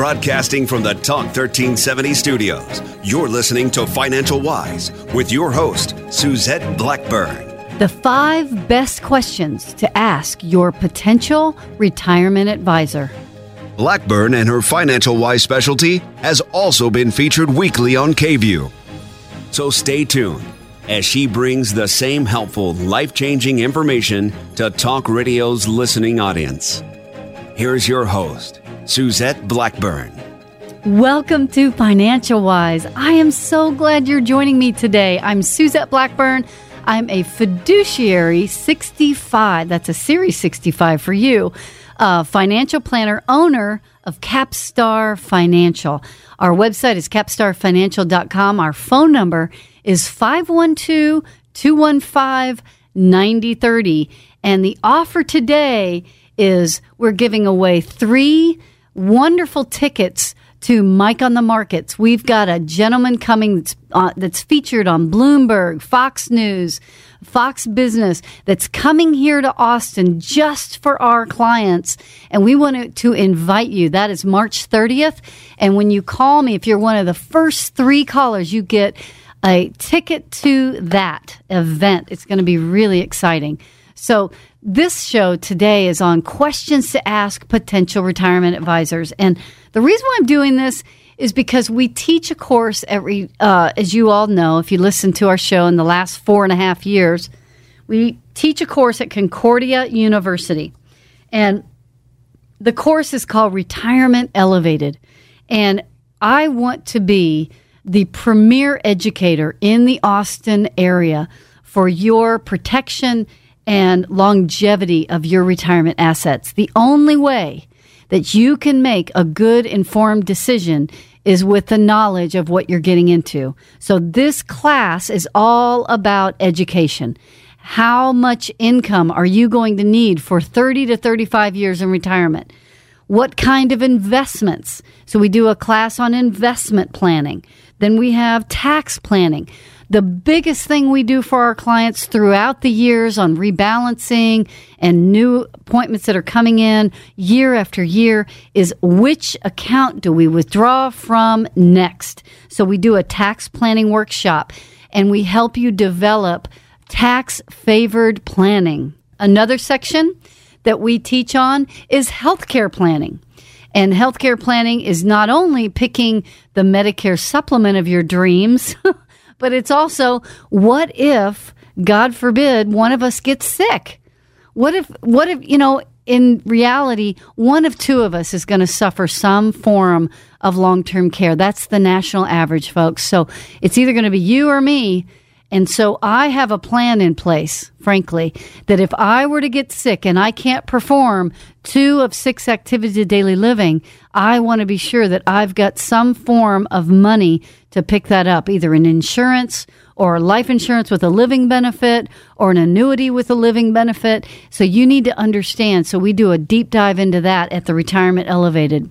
Broadcasting from the Talk 1370 studios, you're listening to Financial Wise with your host, Suzette Blackburn. The five best questions to ask your potential retirement advisor. Blackburn and her Financial Wise specialty has also been featured weekly on KVUE. So stay tuned as she brings the same helpful, life changing information to Talk Radio's listening audience. Here's your host, Suzette Blackburn. Welcome to Financial Wise. I am so glad you're joining me today. I'm Suzette Blackburn. I'm a fiduciary 65. That's a series 65 for you. Uh, financial planner, owner of Capstar Financial. Our website is capstarfinancial.com. Our phone number is 512 215 9030. And the offer today is we're giving away three wonderful tickets to Mike on the Markets. We've got a gentleman coming that's, uh, that's featured on Bloomberg, Fox News, Fox Business that's coming here to Austin just for our clients. And we want to invite you. That is March 30th. And when you call me, if you're one of the first three callers, you get a ticket to that event. It's going to be really exciting. So this show today is on questions to ask potential retirement advisors. And the reason why I'm doing this is because we teach a course every, uh, as you all know, if you listen to our show in the last four and a half years, we teach a course at Concordia University. And the course is called Retirement Elevated. And I want to be the premier educator in the Austin area for your protection and longevity of your retirement assets. The only way that you can make a good informed decision is with the knowledge of what you're getting into. So this class is all about education. How much income are you going to need for 30 to 35 years in retirement? What kind of investments? So we do a class on investment planning. Then we have tax planning. The biggest thing we do for our clients throughout the years on rebalancing and new appointments that are coming in year after year is which account do we withdraw from next? So we do a tax planning workshop and we help you develop tax favored planning. Another section that we teach on is healthcare planning. And healthcare planning is not only picking the Medicare supplement of your dreams, but it's also what if, God forbid, one of us gets sick? What if, what if, you know, in reality, one of two of us is going to suffer some form of long term care. That's the national average, folks. So it's either going to be you or me. And so I have a plan in place, frankly, that if I were to get sick and I can't perform two of six activities of daily living, I want to be sure that I've got some form of money to pick that up, either an insurance or life insurance with a living benefit or an annuity with a living benefit. So you need to understand. So we do a deep dive into that at the Retirement Elevated.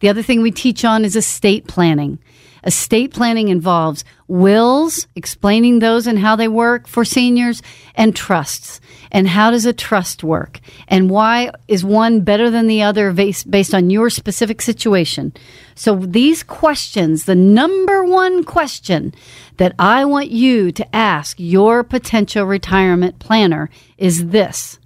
The other thing we teach on is estate planning. Estate planning involves wills, explaining those and how they work for seniors, and trusts. And how does a trust work? And why is one better than the other based, based on your specific situation? So these questions, the number one question that I want you to ask your potential retirement planner is this.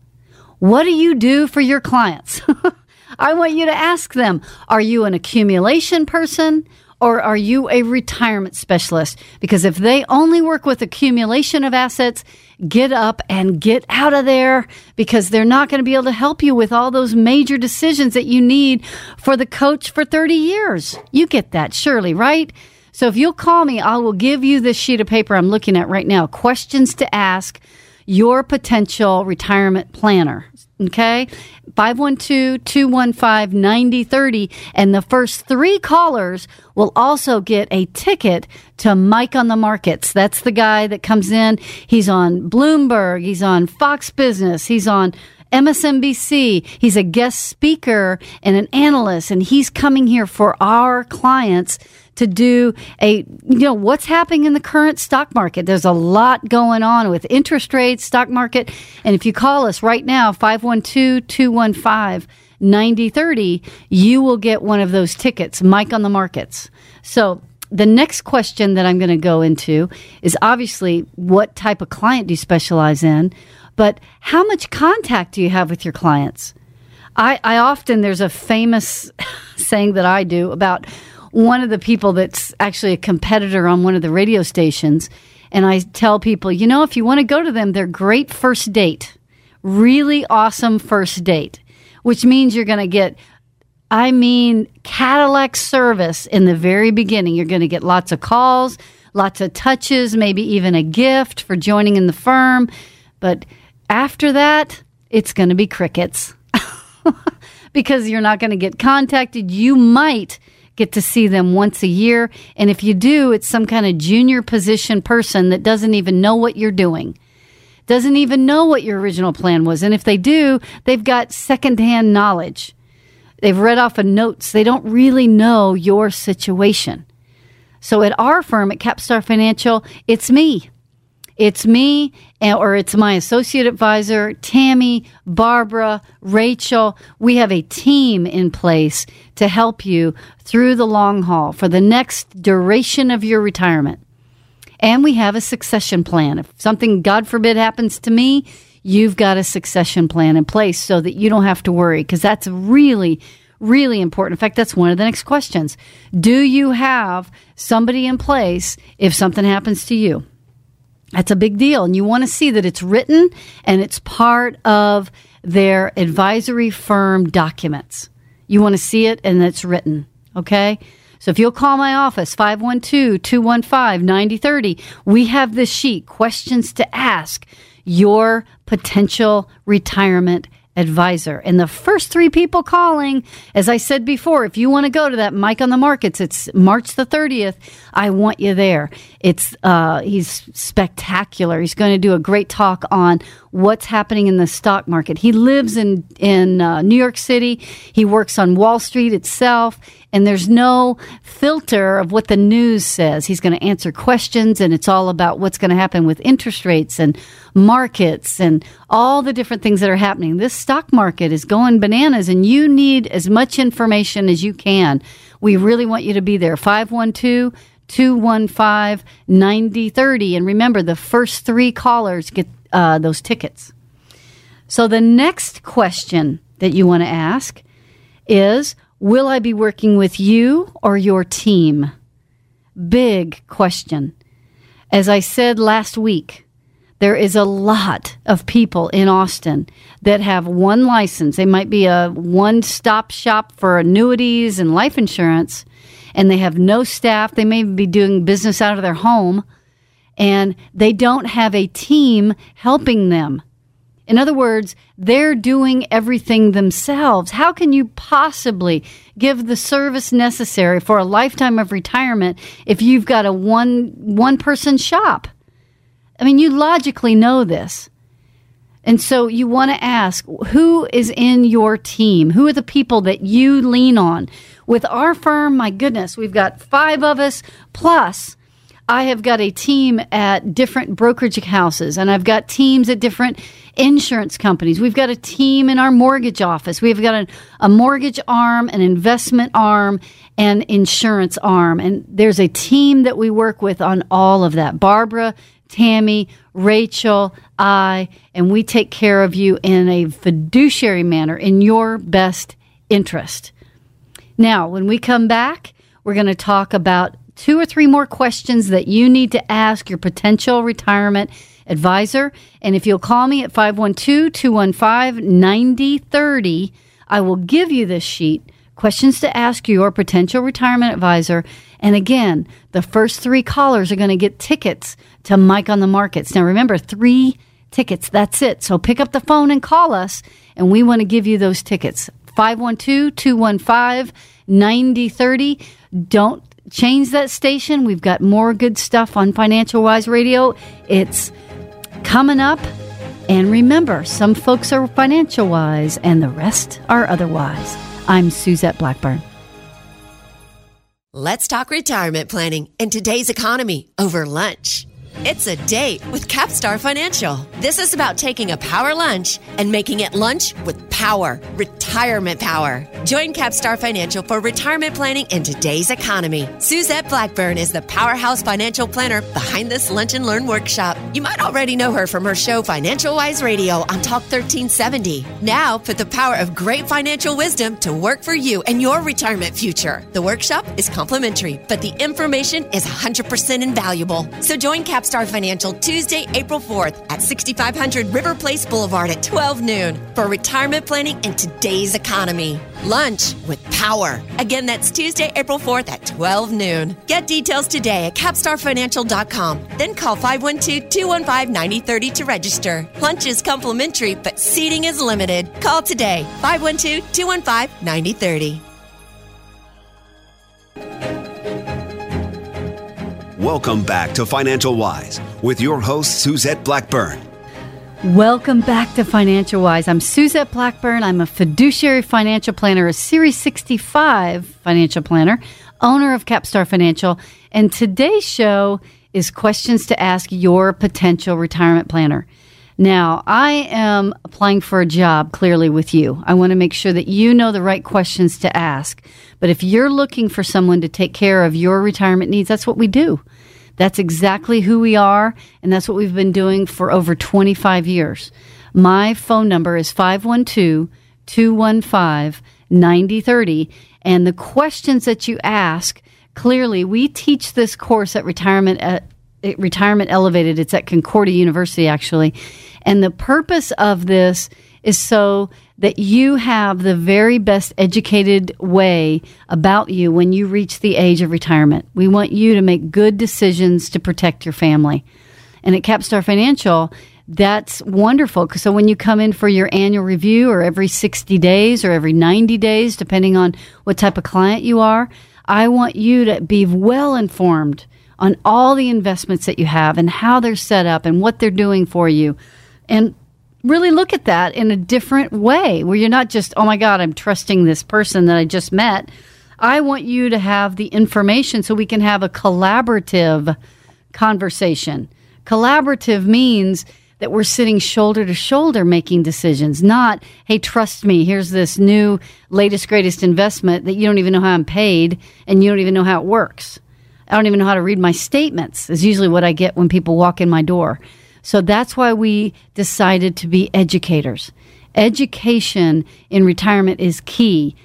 What do you do for your clients? I want you to ask them, are you an accumulation person? Or are you a retirement specialist? Because if they only work with accumulation of assets, get up and get out of there because they're not going to be able to help you with all those major decisions that you need for the coach for 30 years. You get that, surely, right? So if you'll call me, I will give you this sheet of paper I'm looking at right now. Questions to ask your potential retirement planner. Okay. 512 215 9030. And the first three callers will also get a ticket to Mike on the Markets. That's the guy that comes in. He's on Bloomberg. He's on Fox Business. He's on MSNBC. He's a guest speaker and an analyst, and he's coming here for our clients to do a, you know, what's happening in the current stock market. There's a lot going on with interest rates, stock market. And if you call us right now, 512 215 9030, you will get one of those tickets, Mike on the Markets. So, the next question that I'm going to go into is obviously what type of client do you specialize in? But how much contact do you have with your clients? I, I often, there's a famous saying that I do about one of the people that's actually a competitor on one of the radio stations. And I tell people, you know, if you want to go to them, they're great first date, really awesome first date, which means you're going to get I mean, Cadillac service in the very beginning. You're going to get lots of calls, lots of touches, maybe even a gift for joining in the firm. But after that, it's going to be crickets because you're not going to get contacted. You might get to see them once a year. And if you do, it's some kind of junior position person that doesn't even know what you're doing, doesn't even know what your original plan was. And if they do, they've got secondhand knowledge. They've read off of notes. They don't really know your situation. So at our firm, at Capstar Financial, it's me. It's me eh, or it's my associate advisor, Tammy, Barbara, Rachel. We have a team in place to help you through the long haul for the next duration of your retirement. And we have a succession plan. If something, God forbid, happens to me, you've got a succession plan in place so that you don't have to worry because that's really really important. In fact, that's one of the next questions. Do you have somebody in place if something happens to you? That's a big deal. And you want to see that it's written and it's part of their advisory firm documents. You want to see it and it's written. Okay. So if you'll call my office, 512 215 9030, we have this sheet, questions to ask your potential retirement advisor. And the first three people calling, as I said before, if you want to go to that Mike on the Markets, it's March the 30th. I want you there. It's uh, he's spectacular. He's going to do a great talk on what's happening in the stock market. He lives in in uh, New York City. He works on Wall Street itself, and there's no filter of what the news says. He's going to answer questions, and it's all about what's going to happen with interest rates and markets and all the different things that are happening. This stock market is going bananas, and you need as much information as you can. We really want you to be there. 512 215 9030. And remember, the first three callers get uh, those tickets. So the next question that you want to ask is Will I be working with you or your team? Big question. As I said last week, there is a lot of people in Austin that have one license. They might be a one stop shop for annuities and life insurance, and they have no staff. They may be doing business out of their home, and they don't have a team helping them. In other words, they're doing everything themselves. How can you possibly give the service necessary for a lifetime of retirement if you've got a one one person shop? I mean, you logically know this. And so you want to ask who is in your team? Who are the people that you lean on? With our firm, my goodness, we've got five of us, plus I have got a team at different brokerage houses, and I've got teams at different insurance companies. We've got a team in our mortgage office. We've got a, mortgage arm, an investment arm, an insurance arm. And there's a team that we work with on all of that. Barbara Tammy, Rachel, I, and we take care of you in a fiduciary manner in your best interest. Now, when we come back, we're going to talk about two or three more questions that you need to ask your potential retirement advisor. And if you'll call me at 512 215 9030, I will give you this sheet questions to ask your potential retirement advisor. And again, the first three callers are going to get tickets to Mike on the Markets. Now, remember, three tickets. That's it. So pick up the phone and call us, and we want to give you those tickets. 512 215 9030. Don't change that station. We've got more good stuff on Financial Wise Radio. It's coming up. And remember, some folks are financial wise and the rest are otherwise. I'm Suzette Blackburn. Let's talk retirement planning in today's economy over lunch. It's a date with Capstar Financial. This is about taking a power lunch and making it lunch with power, retirement power. Join Capstar Financial for retirement planning in today's economy. Suzette Blackburn is the powerhouse financial planner behind this Lunch and Learn workshop. You might already know her from her show Financial Wise Radio on Talk 1370. Now, put the power of great financial wisdom to work for you and your retirement future. The workshop is complimentary, but the information is 100% invaluable. So join Capstar Financial Tuesday, April 4th at 6500 River Place Boulevard at 12 noon for retirement planning in today's economy. Lunch with power. Again, that's Tuesday, April 4th at 12 noon. Get details today at capstarfinancial.com. Then call 512 215 9030 to register. Lunch is complimentary, but seating is limited. Call today 512 215 9030. Welcome back to Financial Wise with your host, Suzette Blackburn. Welcome back to Financial Wise. I'm Suzette Blackburn. I'm a fiduciary financial planner, a Series 65 financial planner, owner of Capstar Financial. And today's show is questions to ask your potential retirement planner. Now, I am applying for a job clearly with you. I want to make sure that you know the right questions to ask. But if you're looking for someone to take care of your retirement needs, that's what we do. That's exactly who we are, and that's what we've been doing for over 25 years. My phone number is 512 215 9030. And the questions that you ask, clearly, we teach this course at Retirement, at, at Retirement Elevated. It's at Concordia University, actually. And the purpose of this is so that you have the very best educated way about you when you reach the age of retirement. We want you to make good decisions to protect your family. And at Capstar Financial, that's wonderful. So when you come in for your annual review or every 60 days or every 90 days, depending on what type of client you are, I want you to be well informed on all the investments that you have and how they're set up and what they're doing for you. And really look at that in a different way where you're not just, oh my God, I'm trusting this person that I just met. I want you to have the information so we can have a collaborative conversation. Collaborative means that we're sitting shoulder to shoulder making decisions, not, hey, trust me, here's this new, latest, greatest investment that you don't even know how I'm paid and you don't even know how it works. I don't even know how to read my statements, is usually what I get when people walk in my door. So that's why we decided to be educators. Education in retirement is key.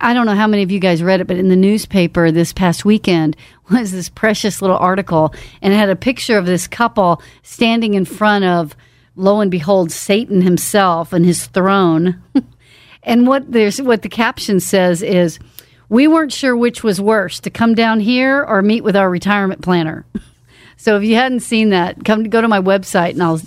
I don't know how many of you guys read it, but in the newspaper this past weekend was this precious little article, and it had a picture of this couple standing in front of, lo and behold, Satan himself and his throne. and what there's what the caption says is, "We weren't sure which was worse, to come down here or meet with our retirement planner." So if you hadn't seen that, come go to my website and I'll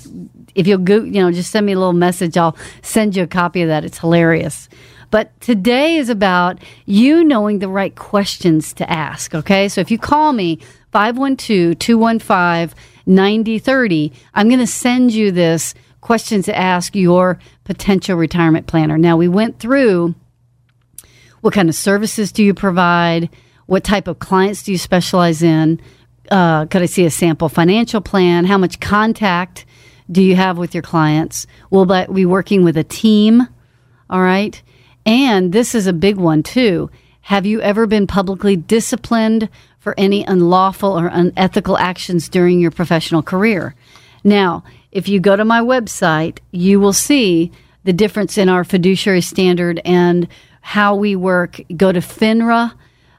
if you'll go, you know, just send me a little message. I'll send you a copy of that. It's hilarious. But today is about you knowing the right questions to ask. Okay. So if you call me 512 215 9030, I'm going to send you this questions to ask your potential retirement planner. Now, we went through what kind of services do you provide? What type of clients do you specialize in? Uh, could I see a sample financial plan? How much contact do you have with your clients? Will that be working with a team? All right. And this is a big one too. Have you ever been publicly disciplined for any unlawful or unethical actions during your professional career? Now, if you go to my website, you will see the difference in our fiduciary standard and how we work. Go to FINRA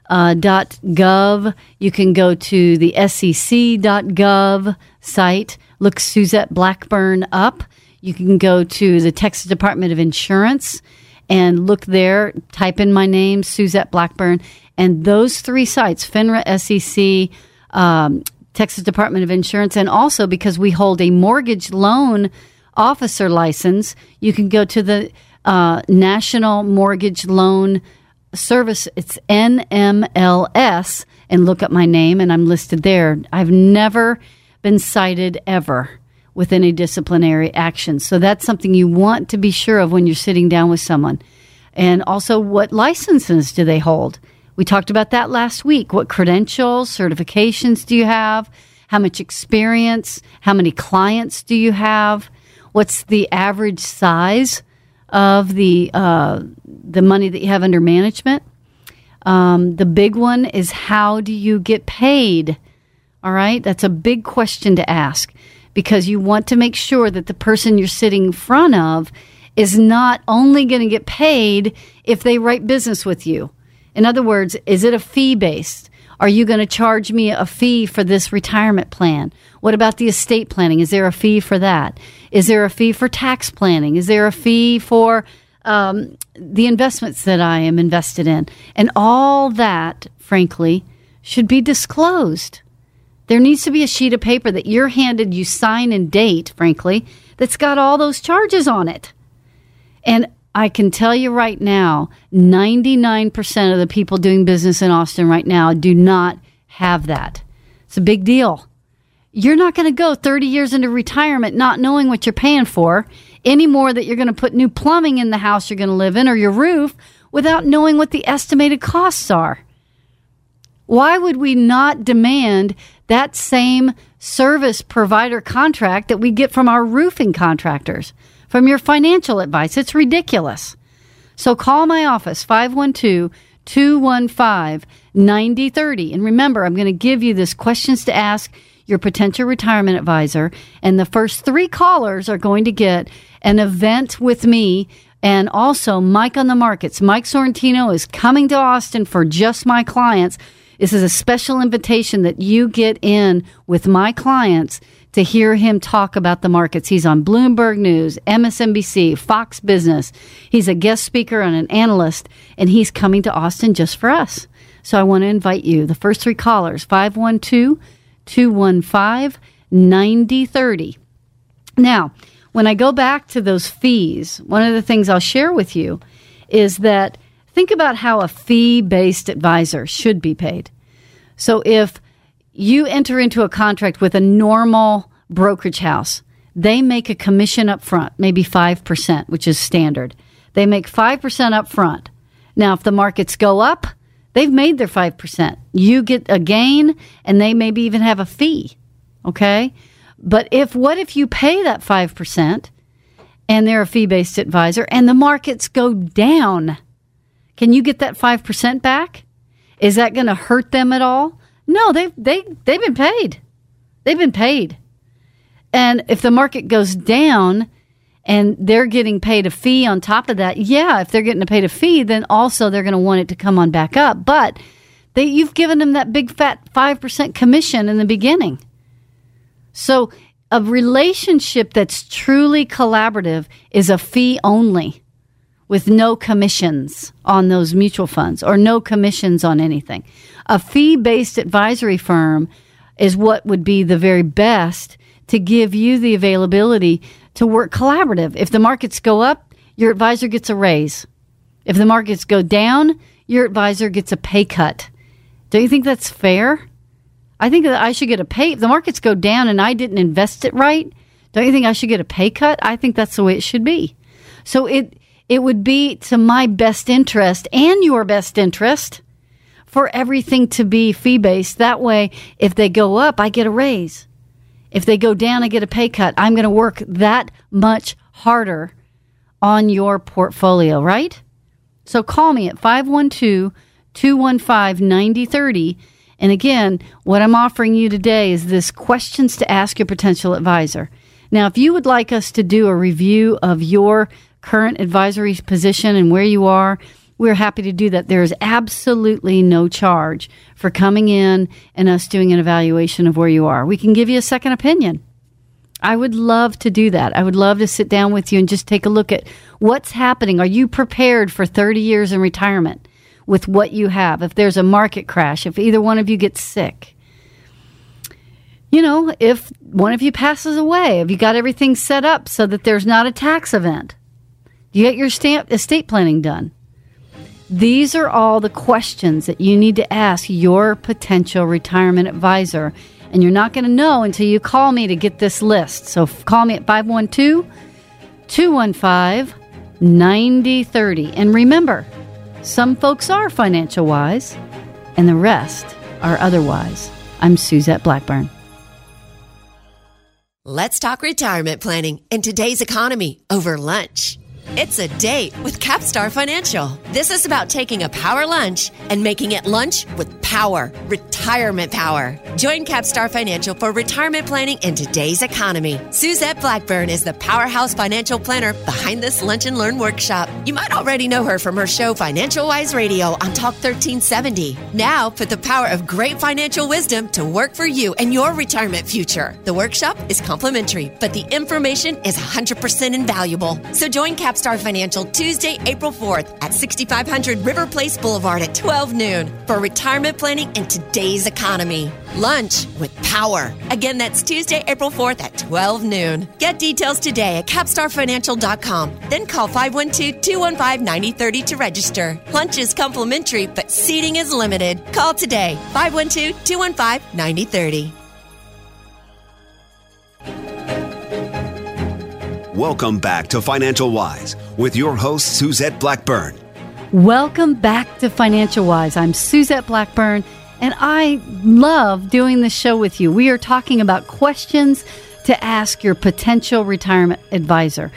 uh, .gov. You can go to the SEC.gov site. Look Suzette Blackburn up. You can go to the Texas Department of Insurance and look there. Type in my name, Suzette Blackburn, and those three sites: FINRA, SEC, um, Texas Department of Insurance, and also because we hold a mortgage loan officer license, you can go to the uh, National Mortgage Loan Service. It's NMLS and look up my name, and I'm listed there. I've never been cited ever with any disciplinary action. So that's something you want to be sure of when you're sitting down with someone. And also, what licenses do they hold? We talked about that last week. What credentials, certifications do you have? How much experience? How many clients do you have? What's the average size of the uh, the money that you have under management? Um, the big one is how do you get paid? All right, that's a big question to ask because you want to make sure that the person you're sitting in front of is not only going to get paid if they write business with you. In other words, is it a fee based? Are you going to charge me a fee for this retirement plan? What about the estate planning? Is there a fee for that? Is there a fee for tax planning? Is there a fee for um, the investments that I am invested in? And all that, frankly, should be disclosed. There needs to be a sheet of paper that you're handed, you sign and date, frankly, that's got all those charges on it. And I can tell you right now 99% of the people doing business in Austin right now do not have that. It's a big deal. You're not going to go 30 years into retirement not knowing what you're paying for any more that you're going to put new plumbing in the house you're going to live in or your roof without knowing what the estimated costs are. Why would we not demand that same service provider contract that we get from our roofing contractors, from your financial advice? It's ridiculous. So call my office, 512 215 9030. And remember, I'm going to give you this questions to ask your potential retirement advisor. And the first three callers are going to get an event with me and also Mike on the Markets. Mike Sorrentino is coming to Austin for just my clients this is a special invitation that you get in with my clients to hear him talk about the markets. He's on Bloomberg News, MSNBC, Fox Business. He's a guest speaker and an analyst, and he's coming to Austin just for us. So I want to invite you, the first three callers, 512 215 9030. Now, when I go back to those fees, one of the things I'll share with you is that Think about how a fee based advisor should be paid. So if you enter into a contract with a normal brokerage house, they make a commission up front, maybe 5%, which is standard. They make 5% up front. Now, if the markets go up, they've made their 5%. You get a gain and they maybe even have a fee. Okay? But if what if you pay that 5% and they're a fee based advisor and the markets go down? Can you get that 5% back? Is that going to hurt them at all? No, they they they've been paid. They've been paid. And if the market goes down and they're getting paid a fee on top of that, yeah, if they're getting paid a fee, then also they're going to want it to come on back up. But they, you've given them that big fat 5% commission in the beginning. So a relationship that's truly collaborative is a fee only with no commissions on those mutual funds or no commissions on anything. A fee based advisory firm is what would be the very best to give you the availability to work collaborative. If the markets go up, your advisor gets a raise. If the markets go down, your advisor gets a pay cut. Don't you think that's fair? I think that I should get a pay. If the markets go down and I didn't invest it right, don't you think I should get a pay cut? I think that's the way it should be. So it it would be to my best interest and your best interest for everything to be fee based. That way, if they go up, I get a raise. If they go down, I get a pay cut. I'm going to work that much harder on your portfolio, right? So call me at 512 215 9030. And again, what I'm offering you today is this questions to ask your potential advisor. Now, if you would like us to do a review of your current advisory position and where you are, we're happy to do that. There is absolutely no charge for coming in and us doing an evaluation of where you are. We can give you a second opinion. I would love to do that. I would love to sit down with you and just take a look at what's happening. Are you prepared for 30 years in retirement with what you have? If there's a market crash, if either one of you gets sick, you know, if one of you passes away, have you got everything set up so that there's not a tax event? You get your stamp, estate planning done? These are all the questions that you need to ask your potential retirement advisor. And you're not going to know until you call me to get this list. So call me at 512 215 9030. And remember, some folks are financial wise, and the rest are otherwise. I'm Suzette Blackburn. Let's talk retirement planning in today's economy over lunch. It's a date with Capstar Financial. This is about taking a power lunch and making it lunch with power, retirement power. Join Capstar Financial for retirement planning in today's economy. Suzette Blackburn is the powerhouse financial planner behind this Lunch and Learn workshop. You might already know her from her show Financial Wise Radio on Talk 1370. Now, put the power of great financial wisdom to work for you and your retirement future. The workshop is complimentary, but the information is 100% invaluable. So join Capstar Star Financial Tuesday, April 4th at 6500 River Place Boulevard at 12 noon for retirement planning in today's economy. Lunch with power. Again, that's Tuesday, April 4th at 12 noon. Get details today at capstarfinancial.com. Then call 512 215 9030 to register. Lunch is complimentary, but seating is limited. Call today 512 215 9030. Welcome back to Financial Wise with your host, Suzette Blackburn. Welcome back to Financial Wise. I'm Suzette Blackburn, and I love doing this show with you. We are talking about questions to ask your potential retirement advisor.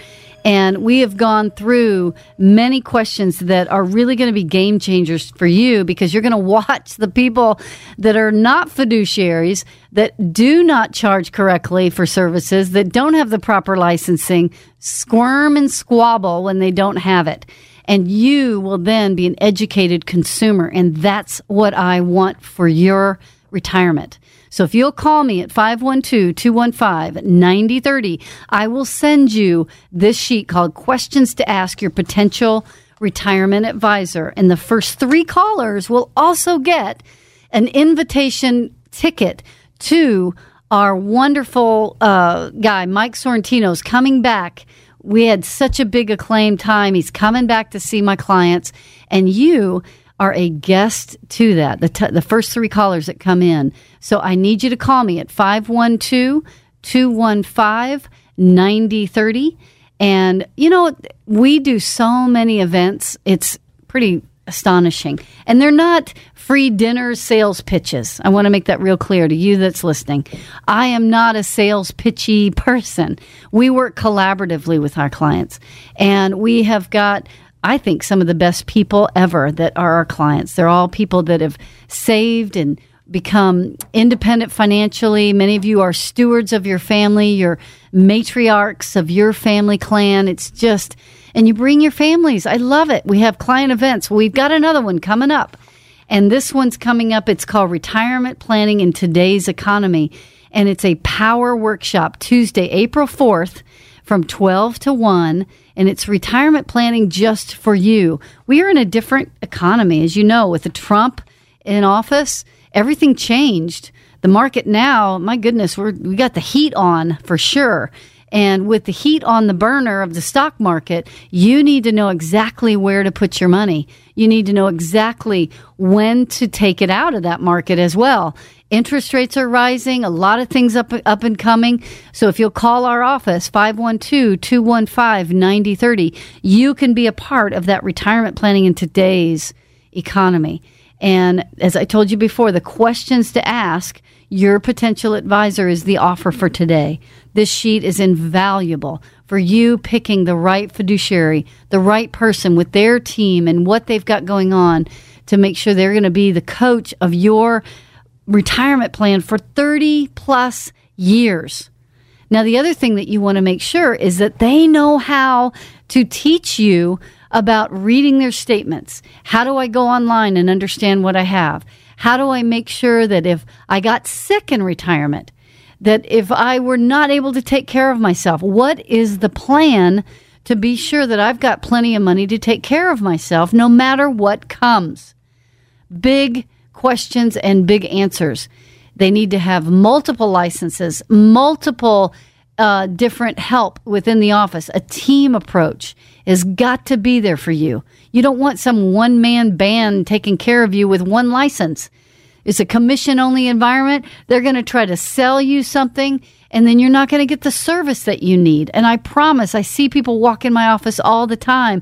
And we have gone through many questions that are really going to be game changers for you because you're going to watch the people that are not fiduciaries, that do not charge correctly for services, that don't have the proper licensing, squirm and squabble when they don't have it. And you will then be an educated consumer. And that's what I want for your retirement. So if you'll call me at 512-215-9030, I will send you this sheet called Questions to Ask Your Potential Retirement Advisor. And the first three callers will also get an invitation ticket to our wonderful uh, guy, Mike Sorrentino's coming back. We had such a big acclaimed time. He's coming back to see my clients. And you are a guest to that, the, t- the first three callers that come in. So I need you to call me at 512 215 9030. And, you know, we do so many events, it's pretty astonishing. And they're not free dinner sales pitches. I want to make that real clear to you that's listening. I am not a sales pitchy person. We work collaboratively with our clients, and we have got I think, some of the best people ever that are our clients. They're all people that have saved and become independent financially. Many of you are stewards of your family, you're matriarchs of your family clan. It's just, and you bring your families. I love it. We have client events. We've got another one coming up. And this one's coming up. It's called Retirement Planning in Today's Economy. And it's a power workshop Tuesday, April 4th from 12 to 1 and it's retirement planning just for you. We are in a different economy as you know with the Trump in office, everything changed. The market now, my goodness, we're, we got the heat on for sure. And with the heat on the burner of the stock market, you need to know exactly where to put your money. You need to know exactly when to take it out of that market as well. Interest rates are rising, a lot of things up up and coming. So if you'll call our office 512-215-9030, you can be a part of that retirement planning in today's economy. And as I told you before, the questions to ask your potential advisor is the offer for today. This sheet is invaluable for you picking the right fiduciary, the right person with their team and what they've got going on to make sure they're going to be the coach of your retirement plan for 30 plus years. Now, the other thing that you want to make sure is that they know how to teach you about reading their statements. How do I go online and understand what I have? How do I make sure that if I got sick in retirement, that if I were not able to take care of myself, what is the plan to be sure that I've got plenty of money to take care of myself no matter what comes? Big questions and big answers. They need to have multiple licenses, multiple uh, different help within the office. A team approach has got to be there for you. You don't want some one man band taking care of you with one license. It's a commission only environment. They're going to try to sell you something and then you're not going to get the service that you need. And I promise, I see people walk in my office all the time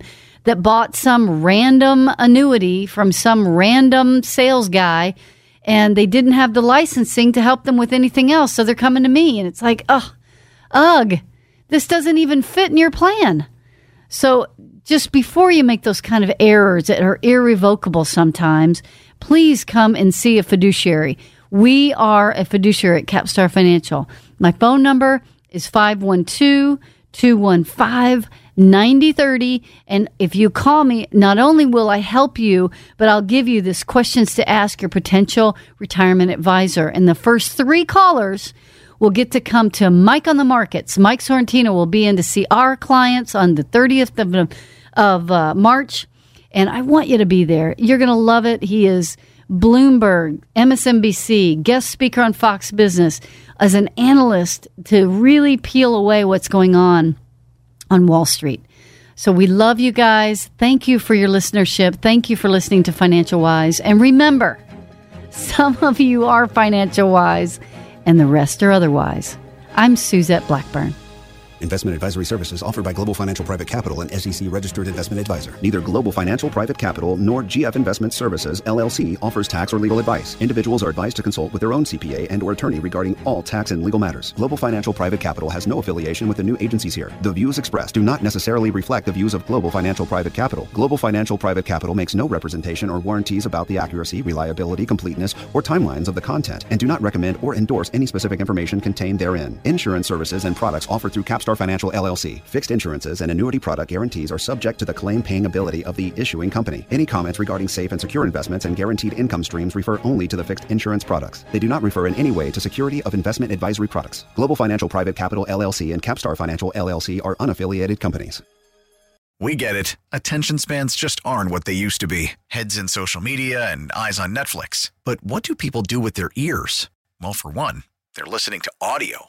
that bought some random annuity from some random sales guy and they didn't have the licensing to help them with anything else. So they're coming to me and it's like, oh, ugh, this doesn't even fit in your plan. So just before you make those kind of errors that are irrevocable sometimes, please come and see a fiduciary. We are a fiduciary at Capstar Financial. My phone number is 512 215 9030. And if you call me, not only will I help you, but I'll give you this questions to ask your potential retirement advisor. And the first three callers will get to come to Mike on the Markets. Mike Sorrentino will be in to see our clients on the 30th of, of uh, March. And I want you to be there. You're going to love it. He is Bloomberg, MSNBC, guest speaker on Fox Business as an analyst to really peel away what's going on on Wall Street. So we love you guys. Thank you for your listenership. Thank you for listening to Financial Wise. And remember, some of you are financial wise and the rest are otherwise. I'm Suzette Blackburn. Investment advisory services offered by Global Financial Private Capital and SEC registered investment advisor. Neither Global Financial Private Capital nor GF Investment Services LLC offers tax or legal advice. Individuals are advised to consult with their own CPA and or attorney regarding all tax and legal matters. Global Financial Private Capital has no affiliation with the new agencies here. The views expressed do not necessarily reflect the views of Global Financial Private Capital. Global Financial Private Capital makes no representation or warranties about the accuracy, reliability, completeness, or timelines of the content and do not recommend or endorse any specific information contained therein. Insurance services and products offered through Capstar Financial LLC. Fixed insurances and annuity product guarantees are subject to the claim paying ability of the issuing company. Any comments regarding safe and secure investments and guaranteed income streams refer only to the fixed insurance products. They do not refer in any way to security of investment advisory products. Global Financial Private Capital LLC and Capstar Financial LLC are unaffiliated companies. We get it. Attention spans just aren't what they used to be heads in social media and eyes on Netflix. But what do people do with their ears? Well, for one, they're listening to audio.